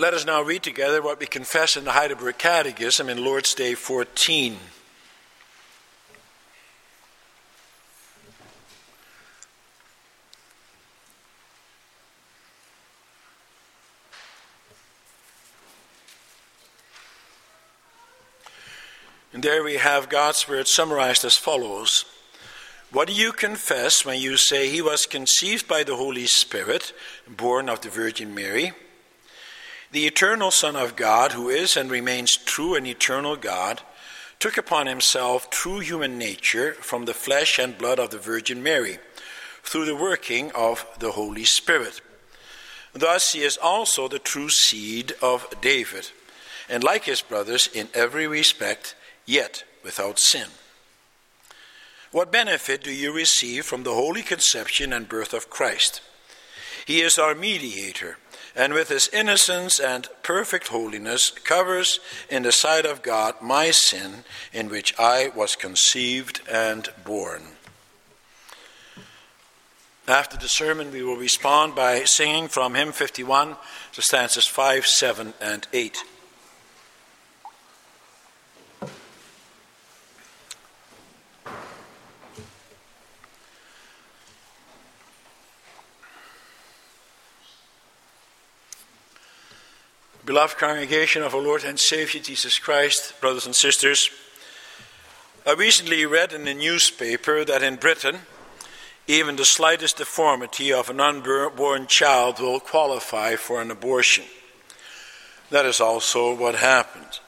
Let us now read together what we confess in the Heidelberg Catechism in Lord's Day 14. And there we have God's Word summarized as follows What do you confess when you say he was conceived by the Holy Spirit, born of the Virgin Mary? The eternal Son of God, who is and remains true and eternal God, took upon himself true human nature from the flesh and blood of the Virgin Mary, through the working of the Holy Spirit. Thus, he is also the true seed of David, and like his brothers in every respect, yet without sin. What benefit do you receive from the holy conception and birth of Christ? He is our mediator and with his innocence and perfect holiness covers in the sight of God my sin in which I was conceived and born. After the sermon, we will respond by singing from hymn 51 to stanzas 5, 7, and 8. Beloved congregation of our Lord and Savior Jesus Christ, brothers and sisters, I recently read in the newspaper that in Britain, even the slightest deformity of an unborn child will qualify for an abortion. That is also what happened.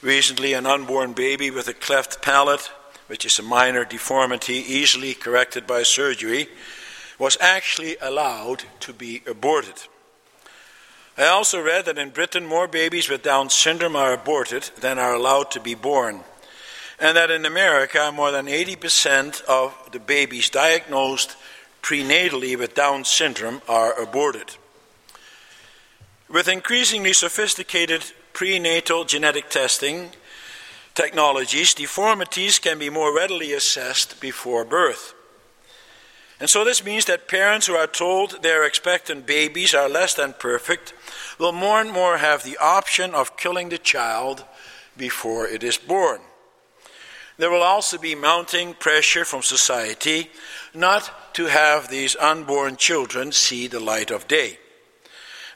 Recently, an unborn baby with a cleft palate, which is a minor deformity easily corrected by surgery, was actually allowed to be aborted. I also read that in Britain more babies with Down syndrome are aborted than are allowed to be born, and that in America more than 80% of the babies diagnosed prenatally with Down syndrome are aborted. With increasingly sophisticated prenatal genetic testing technologies, deformities can be more readily assessed before birth. And so this means that parents who are told their expectant babies are less than perfect will more and more have the option of killing the child before it is born. There will also be mounting pressure from society not to have these unborn children see the light of day.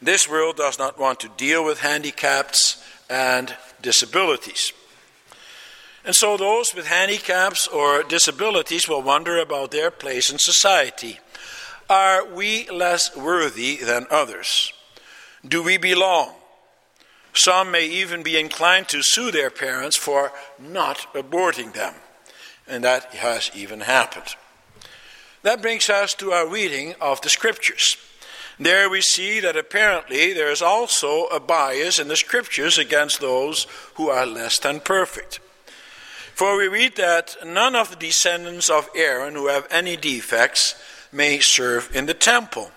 This world does not want to deal with handicaps and disabilities. And so those with handicaps or disabilities will wonder about their place in society. Are we less worthy than others? Do we belong? Some may even be inclined to sue their parents for not aborting them. And that has even happened. That brings us to our reading of the scriptures. There we see that apparently there is also a bias in the scriptures against those who are less than perfect. For we read that none of the descendants of Aaron who have any defects may serve in the temple.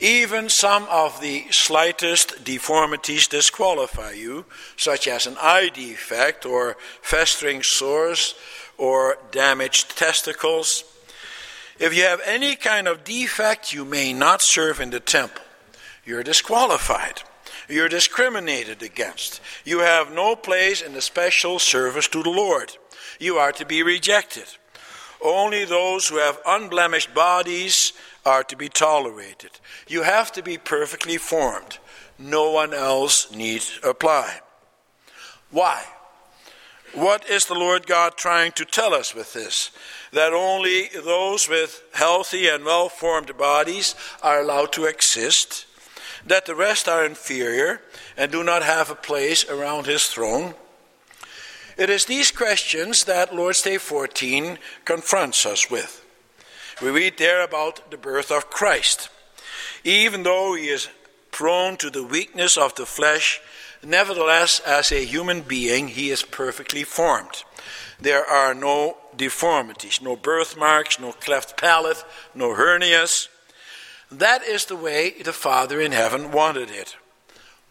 Even some of the slightest deformities disqualify you, such as an eye defect or festering sores or damaged testicles. If you have any kind of defect, you may not serve in the temple. You're disqualified. You're discriminated against. You have no place in the special service to the Lord. You are to be rejected. Only those who have unblemished bodies are to be tolerated. You have to be perfectly formed. No one else needs apply. Why? What is the Lord God trying to tell us with this? That only those with healthy and well formed bodies are allowed to exist? That the rest are inferior and do not have a place around his throne? It is these questions that Lord's Day 14 confronts us with. We read there about the birth of Christ. Even though he is prone to the weakness of the flesh, nevertheless, as a human being, he is perfectly formed. There are no deformities, no birthmarks, no cleft palate, no hernias. That is the way the Father in heaven wanted it.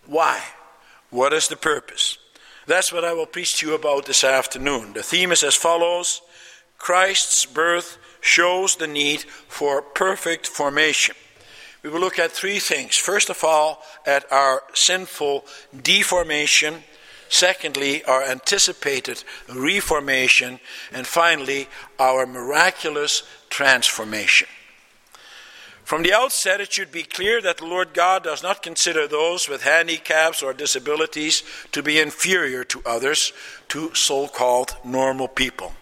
Why? What is the purpose? That's what I will preach to you about this afternoon. The theme is as follows Christ's birth shows the need for perfect formation. we will look at three things. First of all, at our sinful deformation. Secondly, our anticipated reformation. And finally, our miraculous transformation. From the outset, it should be clear that the Lord God does not consider those with handicaps or disabilities to be inferior to others, to so called normal people.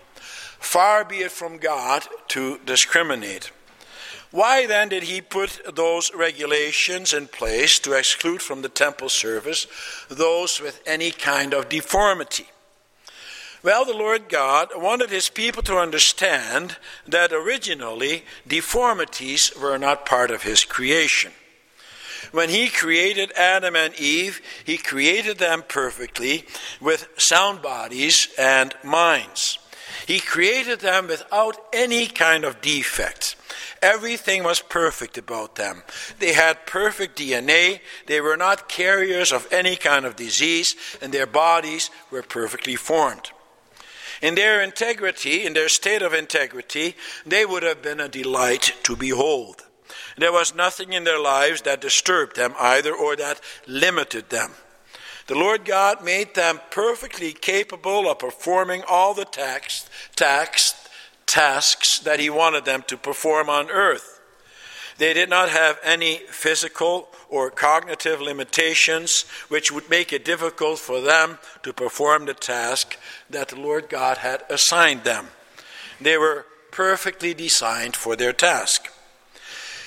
Far be it from God to discriminate. Why then did he put those regulations in place to exclude from the temple service those with any kind of deformity? Well, the Lord God wanted his people to understand that originally deformities were not part of his creation. When he created Adam and Eve, he created them perfectly with sound bodies and minds. He created them without any kind of defect. Everything was perfect about them. They had perfect DNA, they were not carriers of any kind of disease, and their bodies were perfectly formed. In their integrity, in their state of integrity, they would have been a delight to behold. There was nothing in their lives that disturbed them either or that limited them. The Lord God made them perfectly capable of performing all the tax, tax, tasks that He wanted them to perform on earth. They did not have any physical or cognitive limitations which would make it difficult for them to perform the task that the Lord God had assigned them. They were perfectly designed for their task.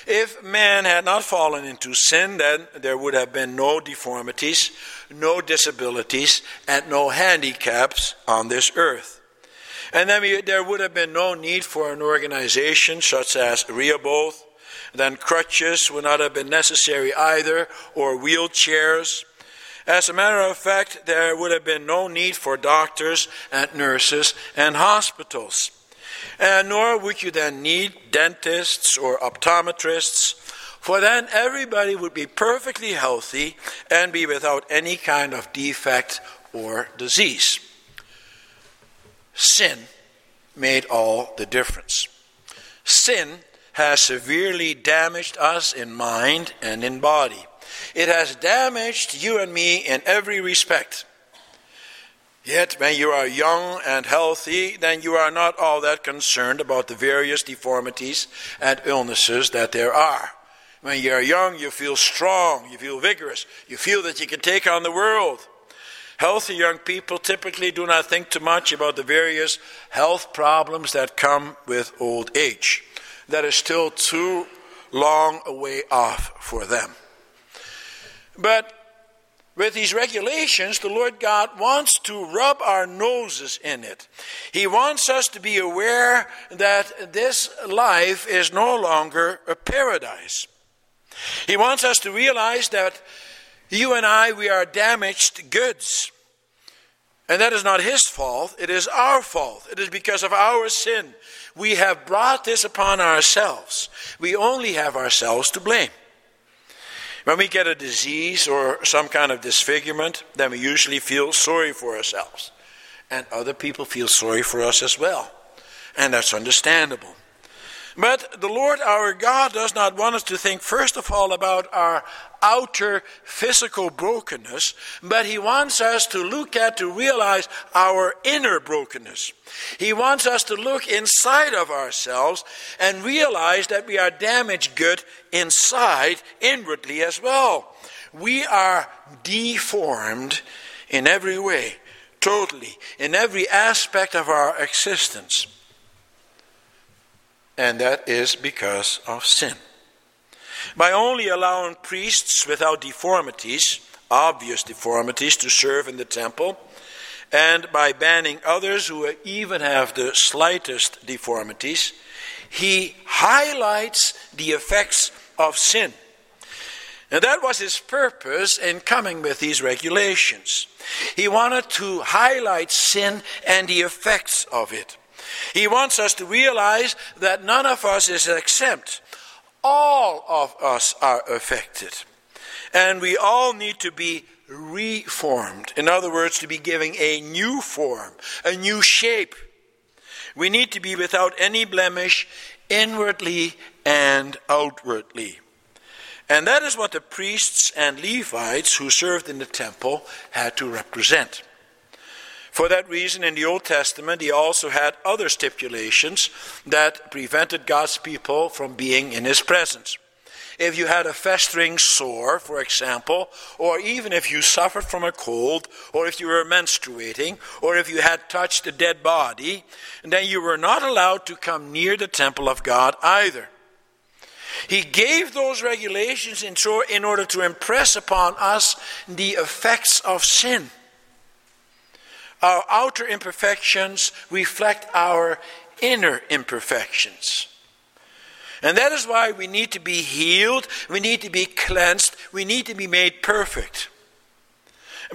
If man had not fallen into sin, then there would have been no deformities, no disabilities, and no handicaps on this earth. And then we, there would have been no need for an organization such as Rehoboth then crutches would not have been necessary either, or wheelchairs. As a matter of fact, there would have been no need for doctors and nurses and hospitals. And nor would you then need dentists or optometrists, for then everybody would be perfectly healthy and be without any kind of defect or disease. Sin made all the difference. Sin has severely damaged us in mind and in body. It has damaged you and me in every respect. Yet, when you are young and healthy, then you are not all that concerned about the various deformities and illnesses that there are. When you are young, you feel strong, you feel vigorous, you feel that you can take on the world. Healthy young people typically do not think too much about the various health problems that come with old age that is still too long a way off for them. But with these regulations, the Lord God wants to rub our noses in it. He wants us to be aware that this life is no longer a paradise. He wants us to realize that you and I, we are damaged goods. And that is not his fault, it is our fault. It is because of our sin we have brought this upon ourselves. We only have ourselves to blame. When we get a disease or some kind of disfigurement, then we usually feel sorry for ourselves. And other people feel sorry for us as well. And that's understandable. But the Lord our God does not want us to think, first of all, about our outer physical brokenness, but He wants us to look at, to realize our inner brokenness. He wants us to look inside of ourselves and realize that we are damaged good inside, inwardly as well. We are deformed in every way, totally, in every aspect of our existence and that is because of sin. By only allowing priests without deformities, obvious deformities, to serve in the temple, and by banning others who even have the slightest deformities, he highlights the effects of sin. And that was his purpose in coming with these regulations. He wanted to highlight sin and the effects of it. He wants us to realize that none of us is exempt. All of us are affected. And we all need to be reformed. In other words, to be giving a new form, a new shape. We need to be without any blemish inwardly and outwardly. And that is what the priests and Levites who served in the temple had to represent. For that reason, in the Old Testament, he also had other stipulations that prevented God's people from being in his presence. If you had a festering sore, for example, or even if you suffered from a cold, or if you were menstruating, or if you had touched a dead body, then you were not allowed to come near the temple of God either. He gave those regulations in order to impress upon us the effects of sin. Our outer imperfections reflect our inner imperfections. And that is why we need to be healed, we need to be cleansed, we need to be made perfect.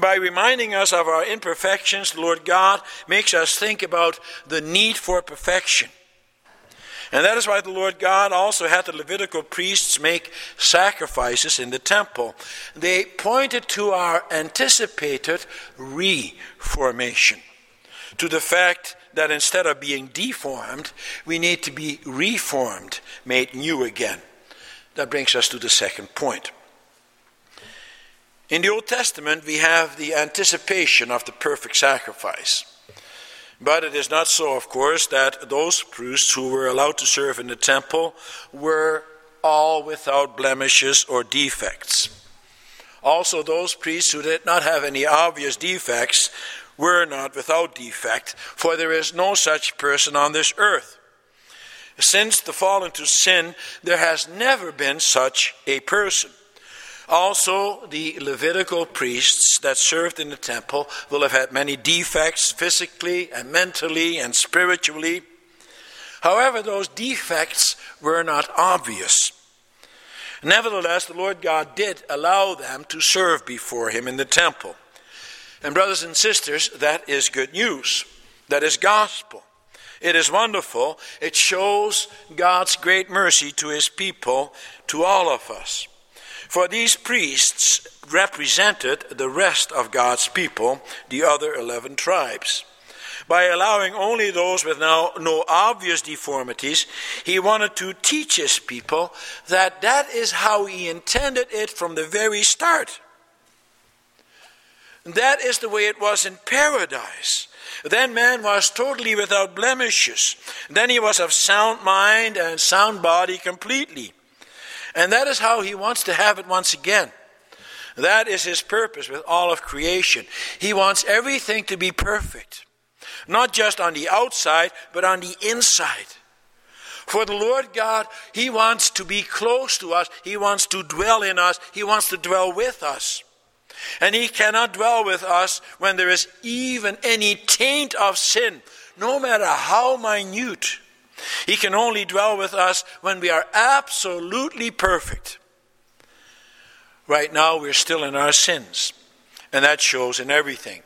By reminding us of our imperfections, Lord God makes us think about the need for perfection. And that is why the Lord God also had the Levitical priests make sacrifices in the temple. They pointed to our anticipated reformation, to the fact that instead of being deformed, we need to be reformed, made new again. That brings us to the second point. In the Old Testament, we have the anticipation of the perfect sacrifice. But it is not so, of course, that those priests who were allowed to serve in the temple were all without blemishes or defects. Also, those priests who did not have any obvious defects were not without defect, for there is no such person on this earth. Since the fall into sin, there has never been such a person. Also, the Levitical priests that served in the temple will have had many defects physically and mentally and spiritually. However, those defects were not obvious. Nevertheless, the Lord God did allow them to serve before Him in the temple. And, brothers and sisters, that is good news. That is gospel. It is wonderful. It shows God's great mercy to His people, to all of us. For these priests represented the rest of God's people, the other 11 tribes. By allowing only those with no, no obvious deformities, he wanted to teach his people that that is how he intended it from the very start. That is the way it was in paradise. Then man was totally without blemishes. Then he was of sound mind and sound body completely. And that is how he wants to have it once again. That is his purpose with all of creation. He wants everything to be perfect, not just on the outside, but on the inside. For the Lord God, He wants to be close to us, He wants to dwell in us, He wants to dwell with us. And He cannot dwell with us when there is even any taint of sin, no matter how minute. He can only dwell with us when we are absolutely perfect. Right now, we're still in our sins, and that shows in everything.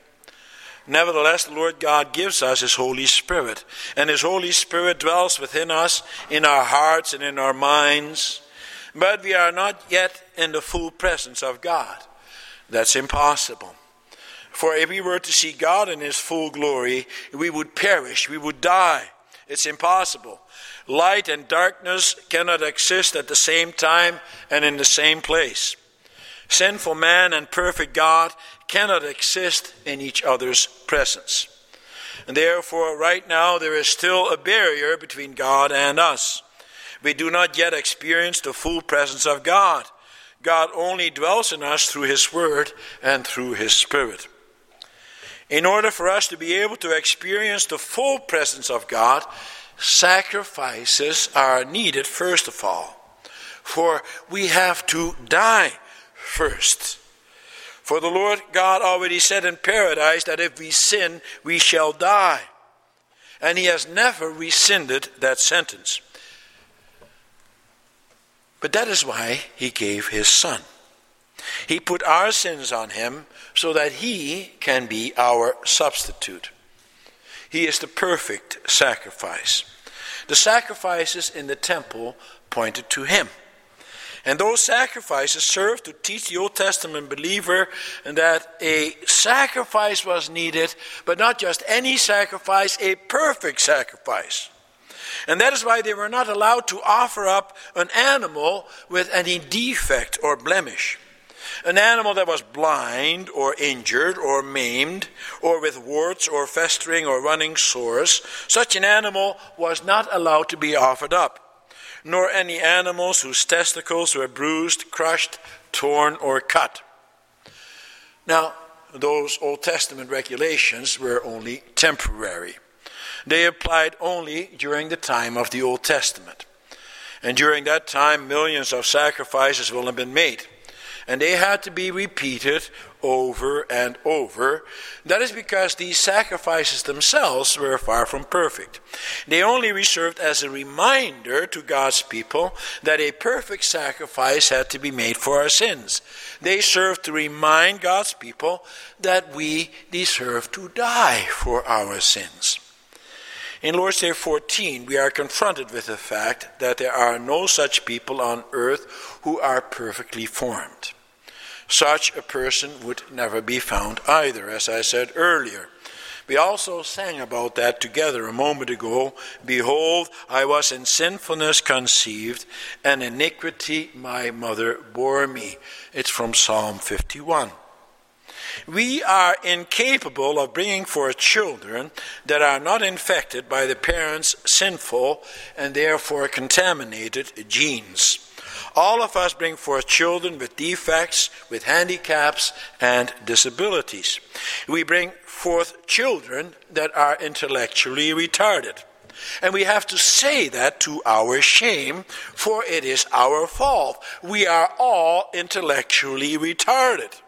Nevertheless, the Lord God gives us His Holy Spirit, and His Holy Spirit dwells within us, in our hearts and in our minds. But we are not yet in the full presence of God. That's impossible. For if we were to see God in His full glory, we would perish, we would die. It's impossible. Light and darkness cannot exist at the same time and in the same place. Sinful man and perfect God cannot exist in each other's presence. And therefore, right now, there is still a barrier between God and us. We do not yet experience the full presence of God. God only dwells in us through His Word and through His Spirit. In order for us to be able to experience the full presence of God, sacrifices are needed first of all. For we have to die first. For the Lord God already said in paradise that if we sin, we shall die. And He has never rescinded that sentence. But that is why He gave His Son. He put our sins on Him so that He can be our substitute. He is the perfect sacrifice. The sacrifices in the temple pointed to Him. And those sacrifices served to teach the Old Testament believer that a sacrifice was needed, but not just any sacrifice, a perfect sacrifice. And that is why they were not allowed to offer up an animal with any defect or blemish. An animal that was blind or injured or maimed or with warts or festering or running sores, such an animal was not allowed to be offered up, nor any animals whose testicles were bruised, crushed, torn, or cut. Now, those Old Testament regulations were only temporary. They applied only during the time of the Old Testament. And during that time, millions of sacrifices will have been made and they had to be repeated over and over. That is because these sacrifices themselves were far from perfect. They only served as a reminder to God's people that a perfect sacrifice had to be made for our sins. They served to remind God's people that we deserve to die for our sins. In Lord's Day 14, we are confronted with the fact that there are no such people on earth who are perfectly formed. Such a person would never be found either, as I said earlier. We also sang about that together a moment ago. Behold, I was in sinfulness conceived, and iniquity my mother bore me. It's from Psalm 51. We are incapable of bringing forth children that are not infected by the parents' sinful and therefore contaminated genes. All of us bring forth children with defects, with handicaps, and disabilities. We bring forth children that are intellectually retarded. And we have to say that to our shame, for it is our fault. We are all intellectually retarded.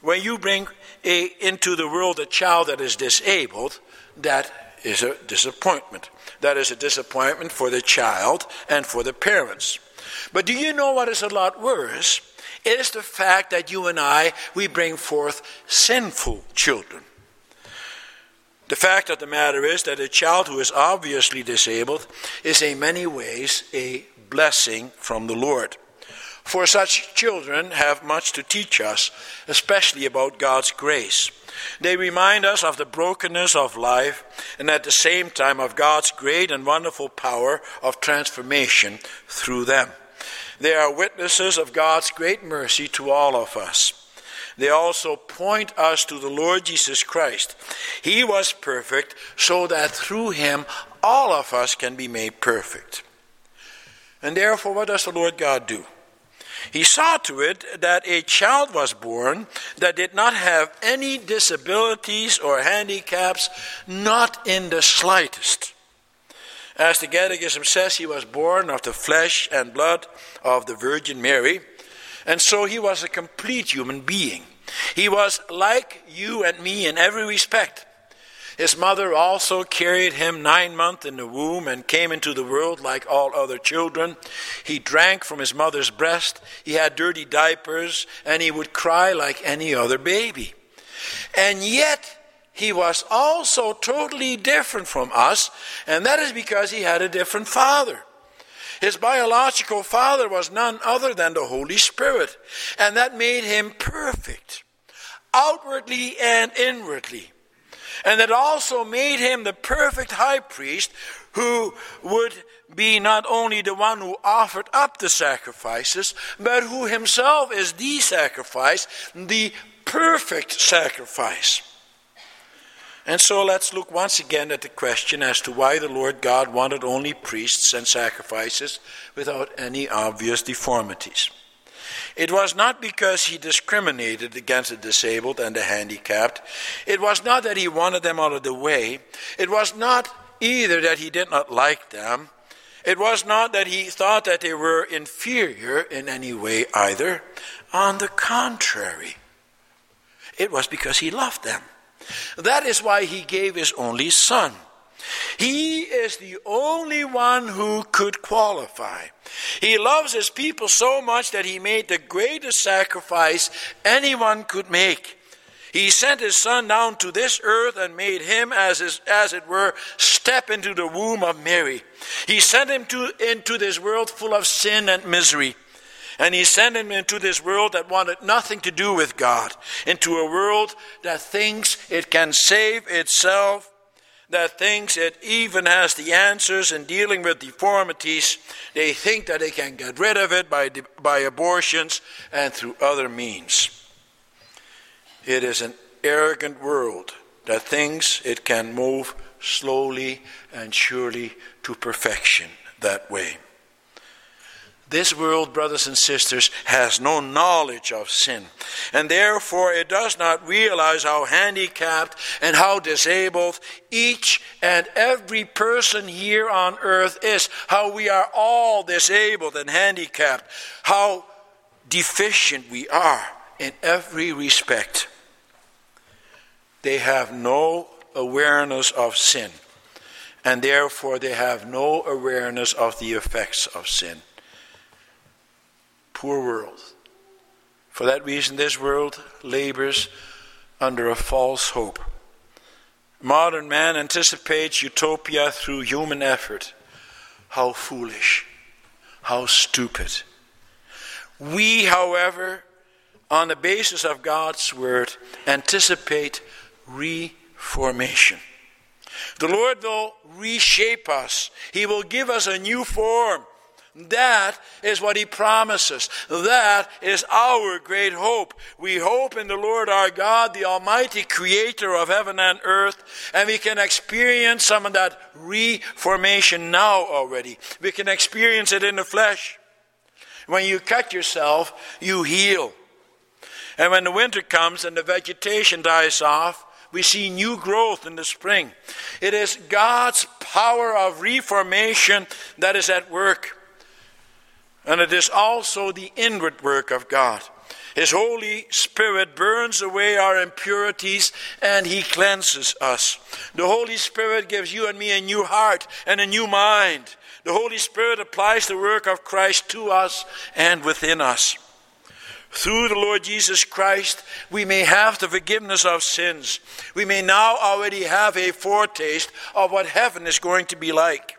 When you bring a, into the world a child that is disabled, that is a disappointment. That is a disappointment for the child and for the parents. But do you know what is a lot worse? It is the fact that you and I, we bring forth sinful children. The fact of the matter is that a child who is obviously disabled is in many ways a blessing from the Lord. For such children have much to teach us, especially about God's grace. They remind us of the brokenness of life and at the same time of God's great and wonderful power of transformation through them. They are witnesses of God's great mercy to all of us. They also point us to the Lord Jesus Christ. He was perfect so that through him all of us can be made perfect. And therefore, what does the Lord God do? He saw to it that a child was born that did not have any disabilities or handicaps, not in the slightest. As the Catechism says, he was born of the flesh and blood of the Virgin Mary, and so he was a complete human being. He was like you and me in every respect. His mother also carried him nine months in the womb and came into the world like all other children. He drank from his mother's breast. He had dirty diapers and he would cry like any other baby. And yet, he was also totally different from us, and that is because he had a different father. His biological father was none other than the Holy Spirit, and that made him perfect, outwardly and inwardly. And it also made him the perfect high priest who would be not only the one who offered up the sacrifices, but who himself is the sacrifice, the perfect sacrifice. And so let's look once again at the question as to why the Lord God wanted only priests and sacrifices without any obvious deformities. It was not because he discriminated against the disabled and the handicapped. It was not that he wanted them out of the way. It was not either that he did not like them. It was not that he thought that they were inferior in any way either. On the contrary, it was because he loved them. That is why he gave his only son he is the only one who could qualify. He loves his people so much that he made the greatest sacrifice anyone could make. He sent his son down to this earth and made him, as, his, as it were, step into the womb of Mary. He sent him to, into this world full of sin and misery. And he sent him into this world that wanted nothing to do with God, into a world that thinks it can save itself that thinks it even has the answers in dealing with deformities, they think that they can get rid of it by, by abortions and through other means. It is an arrogant world that thinks it can move slowly and surely to perfection that way. This world, brothers and sisters, has no knowledge of sin, and therefore it does not realize how handicapped and how disabled each and every person here on earth is, how we are all disabled and handicapped, how deficient we are in every respect. They have no awareness of sin, and therefore they have no awareness of the effects of sin poor world. For that reason, this world labors under a false hope. Modern man anticipates utopia through human effort. How foolish, how stupid. We, however, on the basis of God's word, anticipate reformation. The Lord will reshape us, He will give us a new form. That is what he promises. That is our great hope. We hope in the Lord our God, the Almighty Creator of heaven and earth, and we can experience some of that reformation now already. We can experience it in the flesh. When you cut yourself, you heal. And when the winter comes and the vegetation dies off, we see new growth in the spring. It is God's power of reformation that is at work. And it is also the inward work of God. His Holy Spirit burns away our impurities and He cleanses us. The Holy Spirit gives you and me a new heart and a new mind. The Holy Spirit applies the work of Christ to us and within us. Through the Lord Jesus Christ, we may have the forgiveness of sins. We may now already have a foretaste of what heaven is going to be like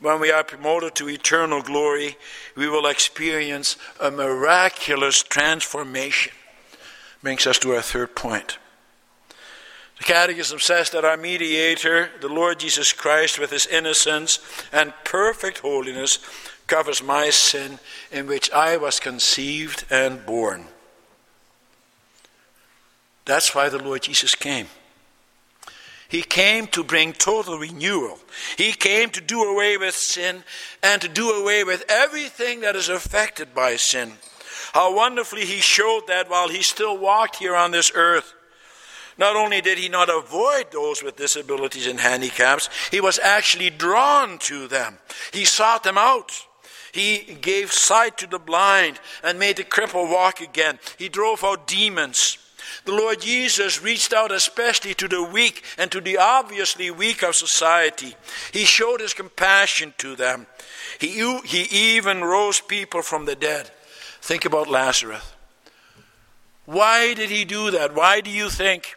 when we are promoted to eternal glory, we will experience a miraculous transformation. Brings us to our third point. The Catechism says that our mediator, the Lord Jesus Christ, with his innocence and perfect holiness, covers my sin in which I was conceived and born. That's why the Lord Jesus came. He came to bring total renewal. He came to do away with sin and to do away with everything that is affected by sin. How wonderfully he showed that while he still walked here on this earth. Not only did he not avoid those with disabilities and handicaps, he was actually drawn to them. He sought them out. He gave sight to the blind and made the cripple walk again. He drove out demons. The Lord Jesus reached out especially to the weak and to the obviously weak of society. He showed his compassion to them. He, he even rose people from the dead. Think about Lazarus. Why did he do that? Why do you think?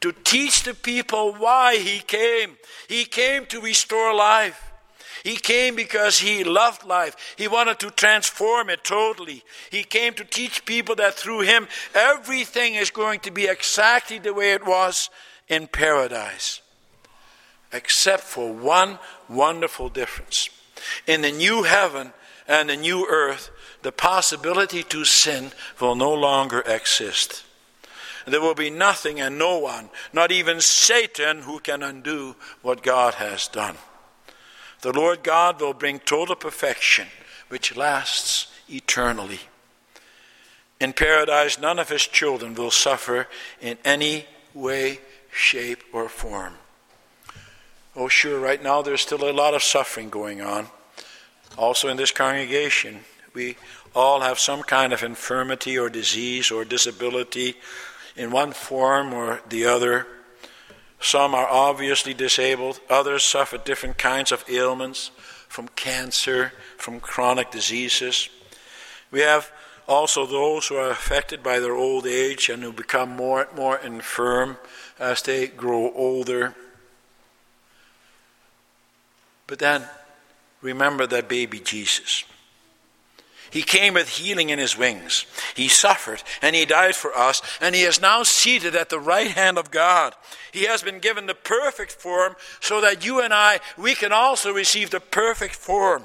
To teach the people why he came. He came to restore life. He came because he loved life. He wanted to transform it totally. He came to teach people that through him, everything is going to be exactly the way it was in paradise. Except for one wonderful difference. In the new heaven and the new earth, the possibility to sin will no longer exist. There will be nothing and no one, not even Satan, who can undo what God has done. The Lord God will bring total perfection, which lasts eternally. In paradise, none of his children will suffer in any way, shape, or form. Oh, sure, right now there's still a lot of suffering going on. Also, in this congregation, we all have some kind of infirmity or disease or disability in one form or the other. Some are obviously disabled, others suffer different kinds of ailments from cancer, from chronic diseases. We have also those who are affected by their old age and who become more and more infirm as they grow older. But then remember that baby Jesus. He came with healing in his wings. He suffered and he died for us, and he is now seated at the right hand of God. He has been given the perfect form so that you and I, we can also receive the perfect form.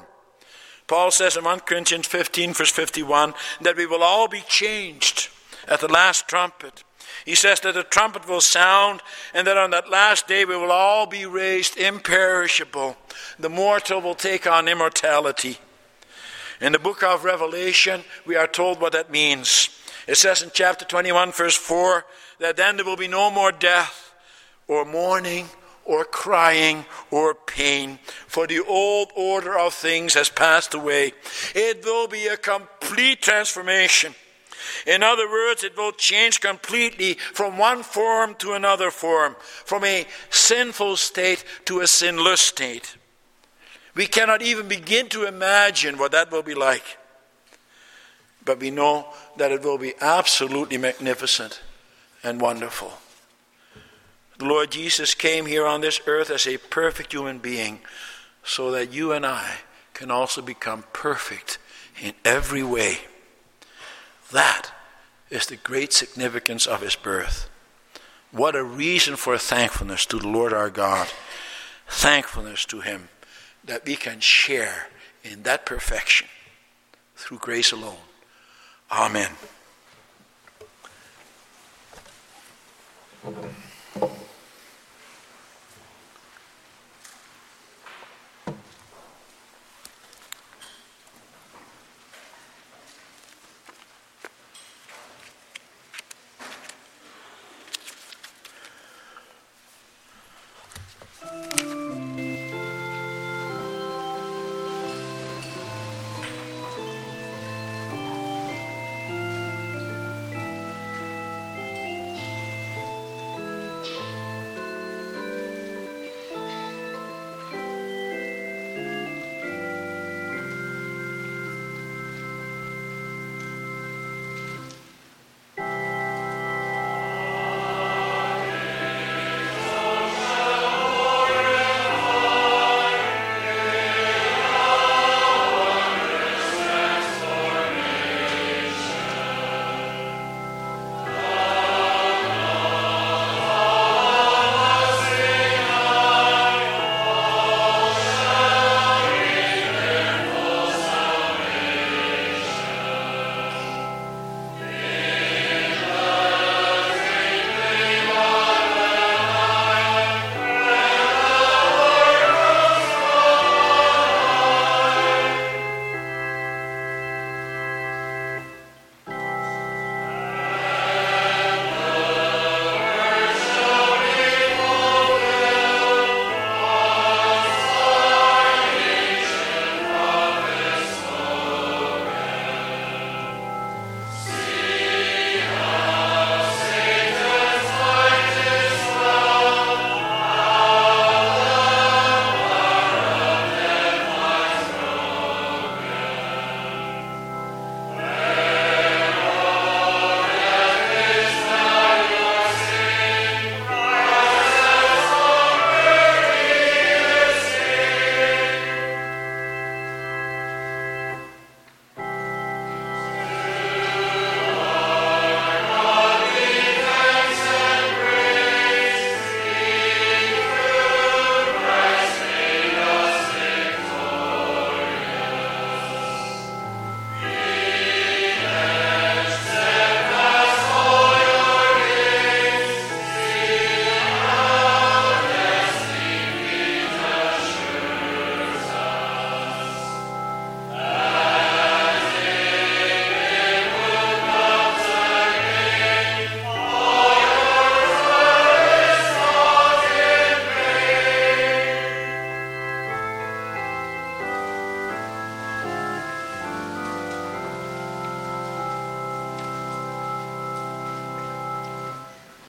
Paul says in 1 Corinthians 15, verse 51, that we will all be changed at the last trumpet. He says that the trumpet will sound, and that on that last day we will all be raised imperishable. The mortal will take on immortality. In the book of Revelation, we are told what that means. It says in chapter 21, verse 4, that then there will be no more death, or mourning, or crying, or pain, for the old order of things has passed away. It will be a complete transformation. In other words, it will change completely from one form to another form, from a sinful state to a sinless state. We cannot even begin to imagine what that will be like. But we know that it will be absolutely magnificent and wonderful. The Lord Jesus came here on this earth as a perfect human being so that you and I can also become perfect in every way. That is the great significance of his birth. What a reason for thankfulness to the Lord our God. Thankfulness to him that we can share in that perfection through grace alone. Amen.